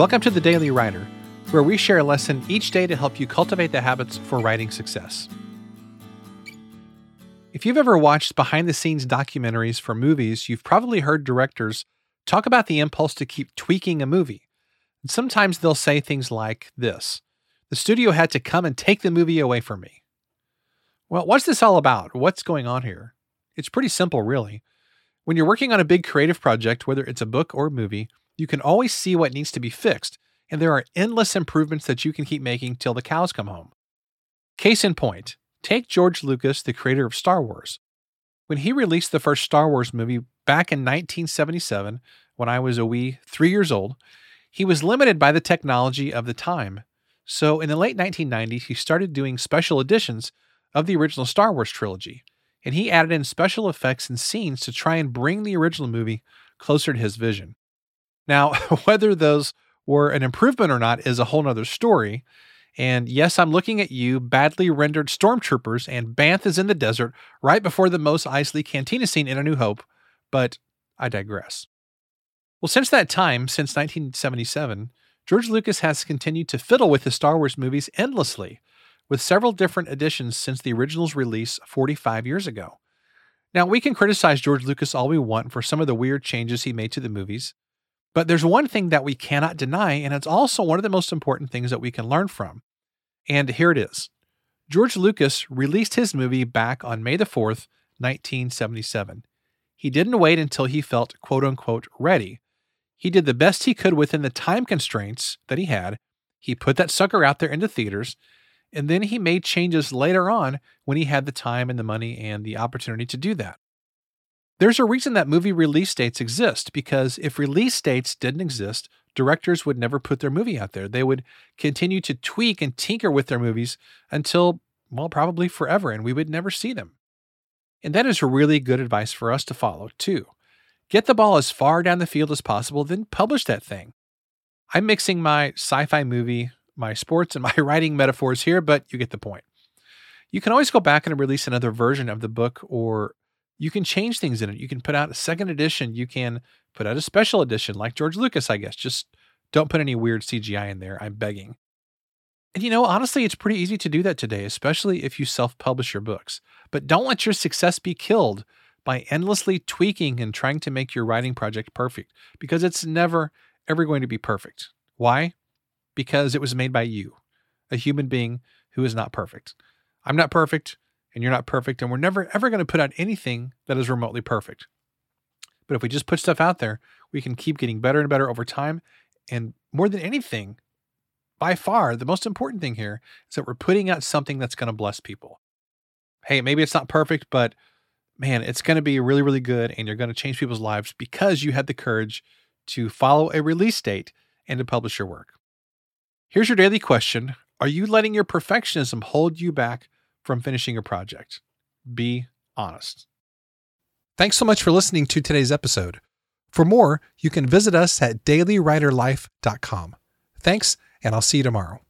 Welcome to the Daily Writer, where we share a lesson each day to help you cultivate the habits for writing success. If you've ever watched behind the scenes documentaries for movies, you've probably heard directors talk about the impulse to keep tweaking a movie. And sometimes they'll say things like this The studio had to come and take the movie away from me. Well, what's this all about? What's going on here? It's pretty simple, really. When you're working on a big creative project, whether it's a book or a movie, you can always see what needs to be fixed, and there are endless improvements that you can keep making till the cows come home. Case in point, take George Lucas, the creator of Star Wars. When he released the first Star Wars movie back in 1977, when I was a wee three years old, he was limited by the technology of the time. So in the late 1990s, he started doing special editions of the original Star Wars trilogy, and he added in special effects and scenes to try and bring the original movie closer to his vision. Now, whether those were an improvement or not is a whole nother story. And yes, I'm looking at you, badly rendered stormtroopers, and Banthas in the desert right before the Mos Eisley Cantina scene in A New Hope, but I digress. Well, since that time, since 1977, George Lucas has continued to fiddle with the Star Wars movies endlessly, with several different editions since the original's release 45 years ago. Now, we can criticize George Lucas all we want for some of the weird changes he made to the movies, but there's one thing that we cannot deny, and it's also one of the most important things that we can learn from. And here it is George Lucas released his movie back on May the 4th, 1977. He didn't wait until he felt quote unquote ready. He did the best he could within the time constraints that he had. He put that sucker out there into theaters, and then he made changes later on when he had the time and the money and the opportunity to do that. There's a reason that movie release dates exist because if release dates didn't exist, directors would never put their movie out there. They would continue to tweak and tinker with their movies until, well, probably forever, and we would never see them. And that is really good advice for us to follow, too. Get the ball as far down the field as possible, then publish that thing. I'm mixing my sci fi movie my sports and my writing metaphors here, but you get the point. You can always go back and release another version of the book, or you can change things in it. You can put out a second edition. You can put out a special edition like George Lucas, I guess. Just don't put any weird CGI in there. I'm begging. And you know, honestly, it's pretty easy to do that today, especially if you self publish your books. But don't let your success be killed by endlessly tweaking and trying to make your writing project perfect because it's never, ever going to be perfect. Why? because it was made by you, a human being who is not perfect. I'm not perfect, and you're not perfect, and we're never ever going to put out anything that is remotely perfect. But if we just put stuff out there, we can keep getting better and better over time. And more than anything, by far, the most important thing here is that we're putting out something that's going to bless people. Hey, maybe it's not perfect, but man, it's going to be really, really good. And you're going to change people's lives because you had the courage to follow a release date and to publish your work. Here's your daily question Are you letting your perfectionism hold you back from finishing a project? Be honest. Thanks so much for listening to today's episode. For more, you can visit us at dailywriterlife.com. Thanks, and I'll see you tomorrow.